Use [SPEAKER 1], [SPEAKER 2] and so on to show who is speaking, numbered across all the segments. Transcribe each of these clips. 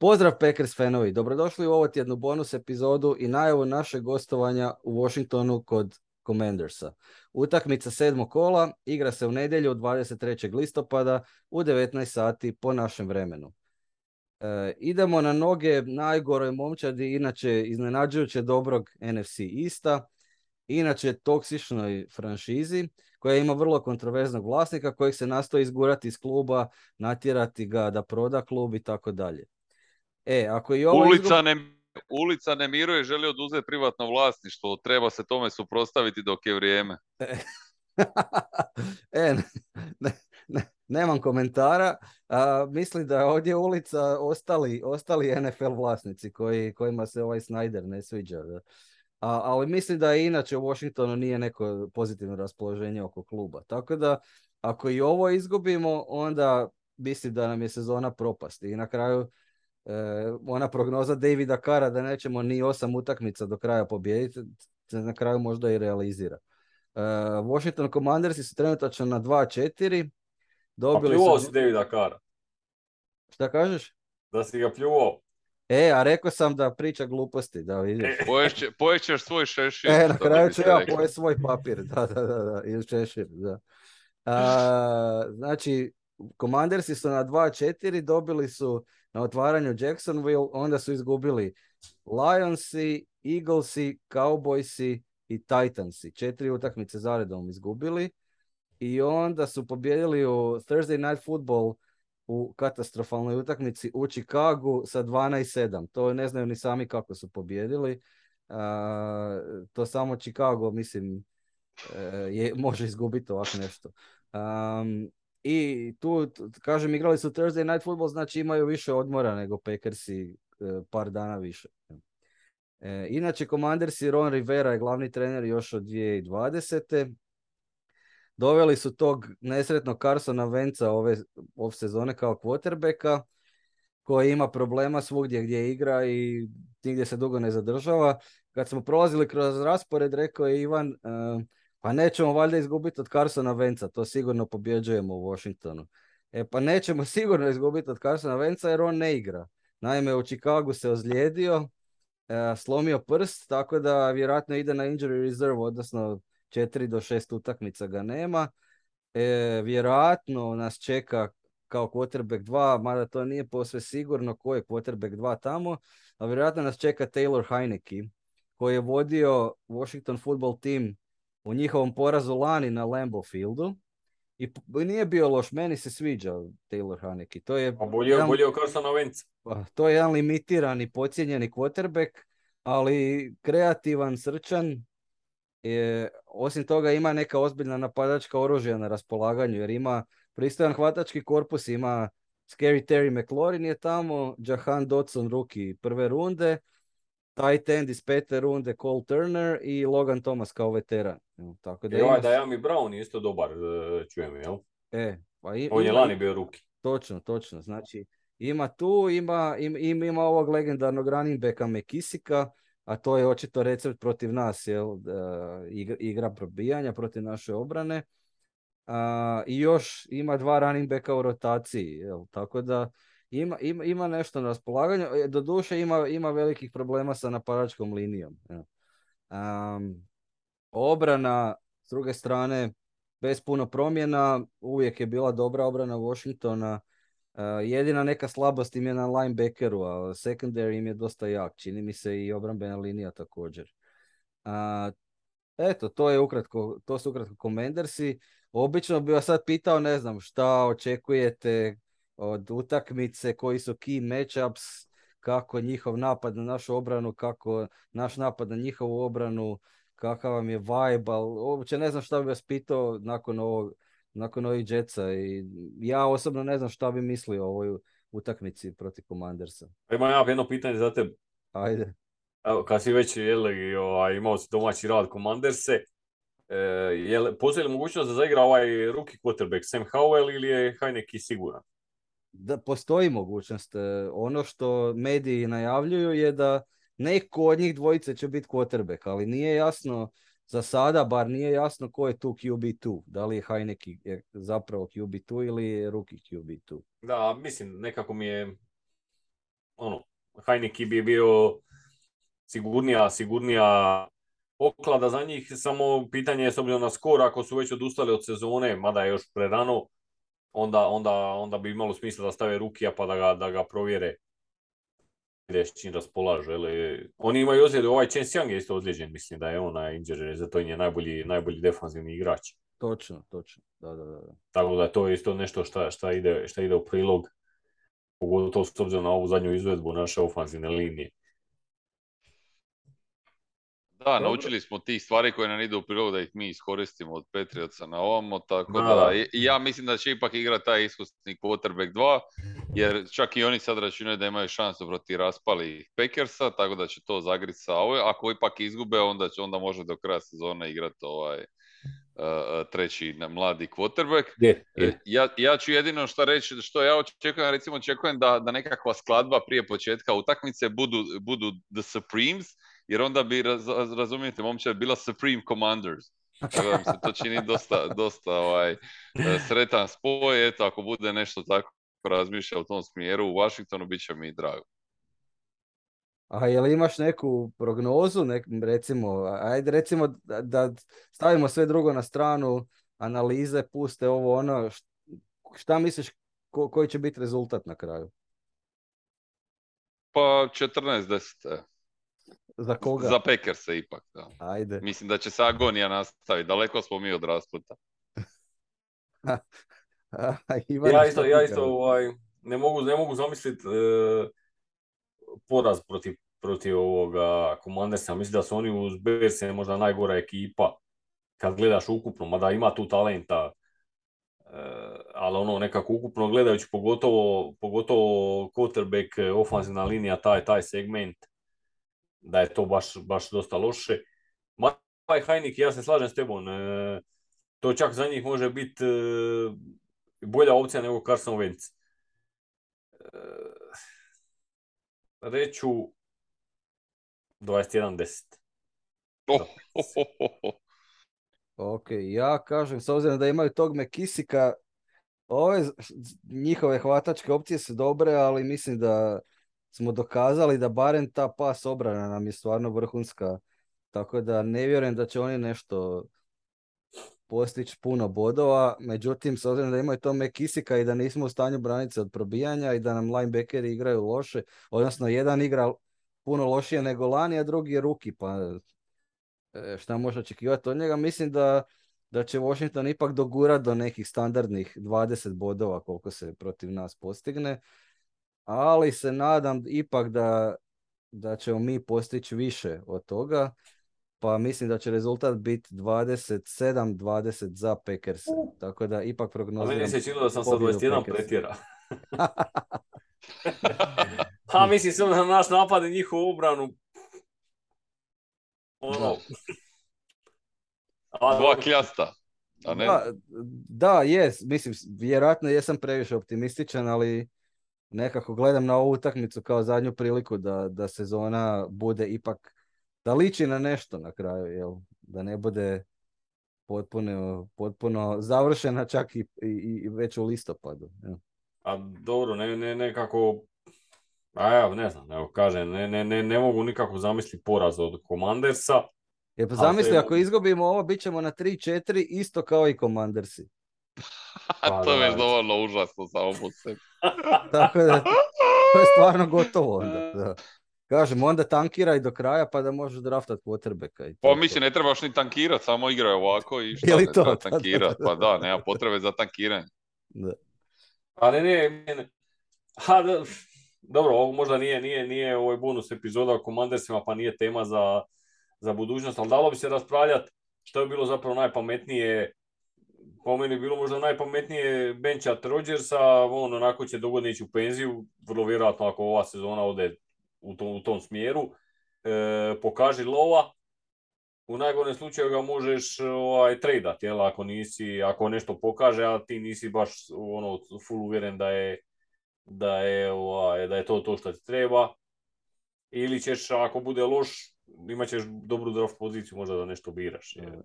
[SPEAKER 1] Pozdrav Packers fanovi, dobrodošli u ovo tjednu bonus epizodu i najavu našeg gostovanja u Washingtonu kod Commandersa. Utakmica sedmog kola igra se u nedjelju 23. listopada u 19 sati po našem vremenu. E, idemo na noge najgoroj momčadi, inače iznenađujuće dobrog NFC Ista, inače toksičnoj franšizi koja ima vrlo kontroverznog vlasnika kojeg se nastoji izgurati iz kluba, natjerati ga da proda klub i tako dalje. E, ako i ovo
[SPEAKER 2] Ulica ne, ulica ne miruje, želi oduzeti privatno vlasništvo, treba se tome suprotstaviti dok je vrijeme.
[SPEAKER 1] e, ne, ne, nemam komentara. A, mislim da je ovdje ulica ostali, ostali NFL vlasnici koji, kojima se ovaj Snyder ne sviđa. A, ali mislim da i inače u Washingtonu nije neko pozitivno raspoloženje oko kluba. Tako da ako i ovo izgubimo, onda mislim da nam je sezona propasti. I na kraju e, ona prognoza Davida Kara da nećemo ni osam utakmica do kraja pobijediti, se na kraju možda i realizira. E, Washington Commandersi su trenutačno na 2-4.
[SPEAKER 3] Dobili A si Davida Kara.
[SPEAKER 1] Šta kažeš?
[SPEAKER 3] Da si ga pljuvao.
[SPEAKER 1] E, a rekao sam da priča gluposti, da vidiš.
[SPEAKER 2] E. Pojećeš svoj šešir.
[SPEAKER 1] E, na kraju ću ja pojeti svoj papir, da, da, da, da, ili šešir, da. A, znači, Commandersi su na 2-4, dobili su na otvaranju Jacksonville, onda su izgubili Lionsi, Eaglesi, Cowboysi i Titansi. Četiri utakmice zaredom izgubili. I onda su pobjedili u Thursday Night Football u katastrofalnoj utakmici u Chicagu sa 12-7. To ne znaju ni sami kako su pobjedili. to samo Chicago, mislim, e, je, može izgubiti ovako nešto. Um, I tu, kažem, igrali su Thursday Night Football, znači imaju više odmora nego Packersi, e, par dana više. E, inače, Commandersi Ron Rivera je glavni trener još od 2020. Doveli su tog nesretnog Carsona Venca ove, ove sezone kao quarterbacka koji ima problema svugdje gdje igra i nigdje se dugo ne zadržava. Kad smo prolazili kroz raspored, rekao je Ivan, uh, pa nećemo valjda izgubiti od Carsona Venca, to sigurno pobjeđujemo u Washingtonu. E pa nećemo sigurno izgubiti od Carsona Venca jer on ne igra. Naime, u Chicagu se ozlijedio, e, slomio prst, tako da vjerojatno ide na injury reserve, odnosno 4 do 6 utakmica ga nema. E, vjerojatno nas čeka kao quarterback 2, mada to nije posve sigurno ko je quarterback 2 tamo, a vjerojatno nas čeka Taylor Heineke, koji je vodio Washington football team u njihovom porazu lani na Lambeau Fieldu. I nije bio loš, meni se sviđa Taylor Haneke. To je
[SPEAKER 3] A bolje, jedan, bolje
[SPEAKER 1] pa, To je jedan limitirani, pocijenjeni quarterback, ali kreativan, srčan, je, osim toga ima neka ozbiljna napadačka oružja na raspolaganju jer ima pristojan hvatački korpus, ima Scary Terry McLaurin je tamo, Jahan Dodson ruki prve runde, tight end iz pete runde Cole Turner i Logan Thomas kao veteran.
[SPEAKER 3] Tako da, I ovaj Dajami Brown je isto dobar, e, čujem, jel?
[SPEAKER 1] E,
[SPEAKER 3] pa i, On je lani bio ruki.
[SPEAKER 1] Točno, točno. Znači, ima tu, ima, ima, ima ovog legendarnog running backa Mekisika, a to je očito recept protiv nas, jel, igra, igra probijanja protiv naše obrane. I još ima dva running backa u rotaciji, jel, tako da ima, ima, ima nešto na raspolaganju. E, doduše ima, ima velikih problema sa napadačkom linijom. Um, obrana, s druge strane, bez puno promjena, uvijek je bila dobra obrana Washingtona. Uh, jedina neka slabost im je na linebackeru, a secondary im je dosta jak. Čini mi se i obrambena linija također. Uh, eto, to je ukratko, to su ukratko Commandersi. Obično bi vas sad pitao, ne znam, šta očekujete od utakmice, koji su key matchups, kako njihov napad na našu obranu, kako naš napad na njihovu obranu, kakav vam je vibe, ali uopće ne znam šta bi vas pitao nakon ovog nakon ovih Jetsa i ja osobno ne znam šta bi mislio o ovoj utakmici protiv Commandersa.
[SPEAKER 3] Imam ja jedno pitanje za te.
[SPEAKER 1] Ajde.
[SPEAKER 3] Evo, kad si već jeli, ovaj, imao si domaći rad Commanderse, e, je postoji li mogućnost da zaigra ovaj rookie quarterback Sam Howell ili je Heineke siguran?
[SPEAKER 1] Da, postoji mogućnost. E, ono što mediji najavljuju je da neko od njih dvojice će biti quarterback, ali nije jasno za sada bar nije jasno ko je tu QB2. Da li je Heineke zapravo QB2 ili je Ruki QB2.
[SPEAKER 3] Da, mislim, nekako mi je ono, Heineke bi bio sigurnija, sigurnija oklada za njih, samo pitanje je s obzirom na skor, ako su već odustali od sezone, mada je još prerano, onda, onda, onda bi imalo smisla da stave Rukija pa da ga, da ga provjere s čim raspolažu. Oni imaju ozljedu, ovaj Chen Xiang je isto ozlijeđen, mislim da je on na injury, zato je najbolji, najbolji defanzivni igrač.
[SPEAKER 1] Točno, točno. Da, da, da.
[SPEAKER 3] Tako da to je isto nešto šta, šta, ide, šta ide u prilog, pogotovo s obzirom na ovu zadnju izvedbu naše ofanzivne linije.
[SPEAKER 2] Da, naučili smo tih stvari koje nam idu u prilog da ih mi iskoristimo od Patriotsa na ovamo, tako da, ja mislim da će ipak igrati taj iskusni quarterback 2, jer čak i oni sad računaju da imaju šansu protiv raspalih Packersa, tako da će to zagriti sa ove. Ako ipak izgube, onda će onda može do kraja sezone igrati ovaj uh, treći mladi quarterback. Ja, ja ću jedino što reći, što ja očekujem, recimo očekujem da, da nekakva skladba prije početka utakmice budu, budu The Supremes, jer onda bi, raz, razumijete, momče bila Supreme Commanders. Tako da mi se to čini dosta, dosta ovaj, e, sretan spoj, eto, ako bude nešto tako razmišlja u tom smjeru u Washingtonu, bit će mi drago.
[SPEAKER 1] A jel imaš neku prognozu, nek, recimo, ajde recimo da, da stavimo sve drugo na stranu, analize, puste ovo ono, šta misliš ko, koji će biti rezultat na kraju?
[SPEAKER 2] Pa 14-10.
[SPEAKER 1] Za koga?
[SPEAKER 2] Za se ipak, da.
[SPEAKER 1] Ajde.
[SPEAKER 2] Mislim da će se agonija nastaviti. Daleko smo mi od rasputa.
[SPEAKER 3] ja isto, ja isto ovaj, ne, mogu, ne mogu zamisliti e, poraz protiv, protiv ovoga Commandersa. Mislim da su oni uz Bears možda najgora ekipa kad gledaš ukupno, mada ima tu talenta, e, ali ono nekako ukupno gledajući pogotovo, pogotovo quarterback, ofanzivna linija, taj, taj segment, da je to baš, baš dosta loše. Maj Hajnik, ja se slažem s tebom, e, to čak za njih može biti e, bolja opcija nego Carson Wentz. E, reću 21-10.
[SPEAKER 2] Oh, oh,
[SPEAKER 1] Ok, ja kažem, s obzirom da imaju tog Mekisika, ove njihove hvatačke opcije su dobre, ali mislim da smo dokazali da barem ta pas obrana nam je stvarno vrhunska. Tako da ne vjerujem da će oni nešto postići puno bodova. Međutim, s obzirom da imaju to Mekisika i da nismo u stanju braniti od probijanja i da nam linebackeri igraju loše, odnosno jedan igra puno lošije nego lani, a drugi je ruki, pa e, šta može očekivati od njega. Mislim da, da će Washington ipak dogurati do nekih standardnih 20 bodova koliko se protiv nas postigne ali se nadam ipak da, da ćemo mi postići više od toga, pa mislim da će rezultat biti 27-20 za Packers. Tako da ipak prognoziram...
[SPEAKER 3] A meni se činilo da sam sa 21 pretjera. A mislim se na naš napad i njihovu obranu. Ono.
[SPEAKER 2] Dva kljasta. A ne?
[SPEAKER 1] Da, da, jes, mislim, vjerojatno jesam previše optimističan, ali nekako gledam na ovu utakmicu kao zadnju priliku da, da sezona bude ipak, da liči na nešto na kraju, jel? da ne bude potpuno, potpuno završena čak i, i, i već u listopadu. Jel?
[SPEAKER 3] A dobro, ne, ne, nekako, a ja ne znam, evo kažem, ne, ne, ne, ne mogu nikako zamisliti poraz od Commandersa.
[SPEAKER 1] Je pa zamisli, ako izgubimo ovo, bit ćemo na 3-4, isto kao i Commandersi.
[SPEAKER 2] Pa, to je dovoljno užasno samo po sebi.
[SPEAKER 1] Tako da, to je stvarno gotovo onda. Da. Kažem, onda tankiraj do kraja pa da možeš draftat quarterbacka. I
[SPEAKER 2] pa mislim, ne trebaš ni tankirat, samo igraj ovako i šta ne to? treba tankirat. Pa da, nema potrebe za tankiranje.
[SPEAKER 1] Da.
[SPEAKER 3] Ali ne, ne. Ha, da, dobro, ovo možda nije, nije, nije ovaj bonus epizoda o Commandersima, pa nije tema za, za budućnost, ali dalo bi se raspravljati što je bilo zapravo najpametnije po meni bilo možda najpametnije benčat Rodgersa, on onako će dogodno u penziju, vrlo vjerojatno ako ova sezona ode u tom, u tom smjeru. E, pokaži lova, u najgorem slučaju ga možeš ovaj, tradat, jel, ako nisi, ako nešto pokaže, a ti nisi baš ono, full uvjeren da je, da je, ovaj, da je to to što ti treba. Ili ćeš, ako bude loš, imat ćeš dobru draft poziciju možda da nešto biraš. Jel.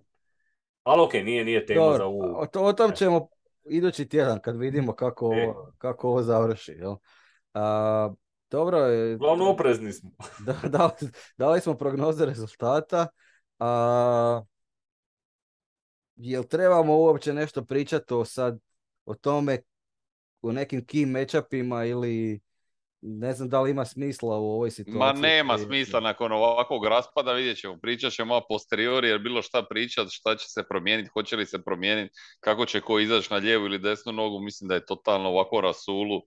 [SPEAKER 3] Ali ok, nije, nije tema za ovu.
[SPEAKER 1] O, o tom ćemo idući tjedan kad vidimo kako, e. ovo, kako ovo završi. Jel? A, dobro.
[SPEAKER 3] Glavno oprezni smo.
[SPEAKER 1] da, da, dali smo prognoze rezultata. A, jel trebamo uopće nešto pričati o sad o tome o nekim key matchupima ili ne znam da li ima smisla u ovoj situaciji.
[SPEAKER 2] Ma nema smisla nakon ovakvog raspada, vidjet ćemo, pričat ćemo a posteriori jer bilo šta pričat, šta će se promijeniti, hoće li se promijeniti, kako će ko izaći na lijevu ili desnu nogu, mislim da je totalno ovako rasulu, uh,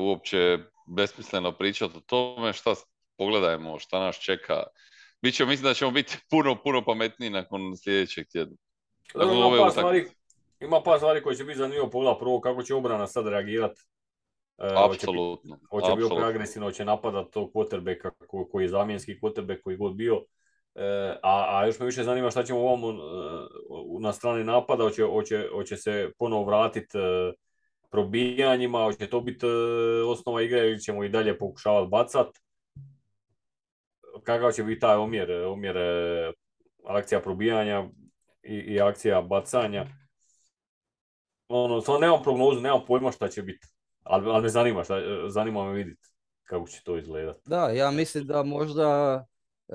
[SPEAKER 2] uopće besmisleno pričati o tome, šta pogledajmo, šta nas čeka. Biće, mislim da ćemo biti puno, puno pametniji nakon sljedećeg tjedna.
[SPEAKER 3] ima, par stvari, ima par stvari koje će biti zanimljivo pogledati prvo kako će obrana sad reagirati
[SPEAKER 2] apsolutno.
[SPEAKER 3] Hoće biti agresivno, hoće napadat tog quarterbacka koji je zamjenski quarterback koji god bio. E, a, a još me više zanima šta ćemo ovom e, na strani napada, hoće, hoće, hoće se ponovo vratiti probijanjima, hoće to biti osnova igre ili ćemo i dalje pokušavati bacat. Kakav će biti taj omjer, omjer akcija probijanja i, i akcija bacanja. Ono, samo nemam prognozu, nemam pojma šta će biti. Ali, ali me zanima, šta, zanima me vidjeti kako će to izgledati.
[SPEAKER 1] Da, ja mislim da možda e,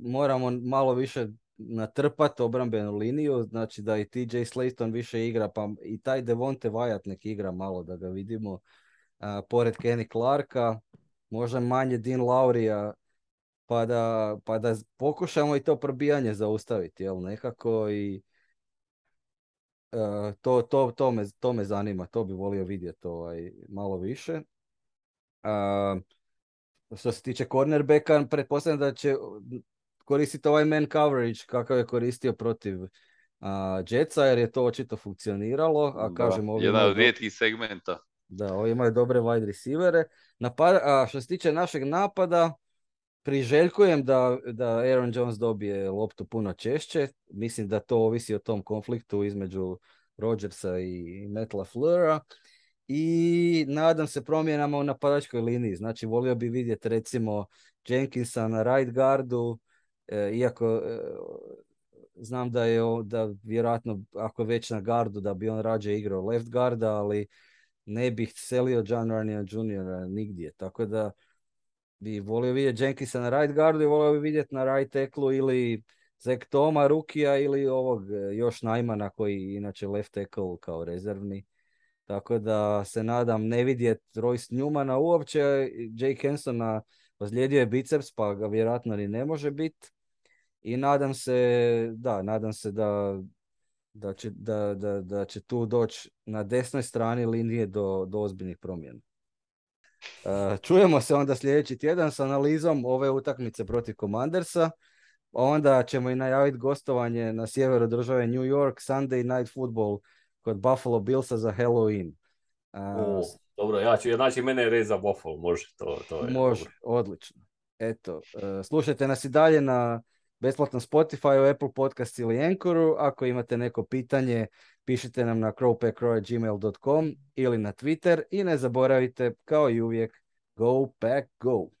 [SPEAKER 1] moramo malo više natrpati obrambenu liniju, znači da i TJ Slayton više igra, pa i taj Devonte Wyatt nek igra malo da ga vidimo, e, pored Kenny Clarka, možda manje Dean Laurija, pa da, pa da pokušamo i to probijanje zaustaviti, jel, nekako i E, to, to, to, me, to me zanima, to bi volio vidjeti ovaj, malo više. Uh, što se tiče cornerbacka, pretpostavljam da će koristiti ovaj man coverage kakav je koristio protiv uh, Jetsa, jer je to očito funkcioniralo. A kažem,
[SPEAKER 2] jedan od rijetkih segmenta.
[SPEAKER 1] Da, ovi imaju dobre wide receivere. a što se tiče našeg napada, priželjkujem da, da Aaron Jones dobije loptu puno češće. Mislim da to ovisi o tom konfliktu između Rodgersa i Matt LaFleura. I nadam se promjenama u napadačkoj liniji. Znači, volio bi vidjeti recimo Jenkinsa na right guardu, e, iako e, znam da je da vjerojatno ako već na gardu da bi on rađe igrao left guarda, ali ne bih selio John Rania Jr. nigdje. Tako da bi volio vidjeti Jenkinsa na right guardu i volio bi vidjeti na right tacklu ili Zek Toma, Rukija ili ovog e, još Najmana koji inače left tackle kao rezervni. Tako da se nadam ne vidjeti Royce Newmana uopće. Jake Hensona ozlijedio je biceps pa ga vjerojatno ni ne može biti. I nadam se, da, nadam se da, da, će, da, da, da će tu doći na desnoj strani linije do, do ozbiljnih promjena. E, čujemo se onda sljedeći tjedan s analizom ove utakmice protiv Commandersa. Onda ćemo i najaviti gostovanje na sjeveru države New York, Sunday Night Football kod Buffalo Billsa za Halloween.
[SPEAKER 3] Uh, dobro, ja ću, znači mene red za Buffalo, može to. to je
[SPEAKER 1] može, odlično. Eto, uh, slušajte nas i dalje na besplatnom Spotify, Apple Podcast ili Anchoru. Ako imate neko pitanje, pišite nam na crowpackrow.gmail.com ili na Twitter i ne zaboravite, kao i uvijek, go pack go!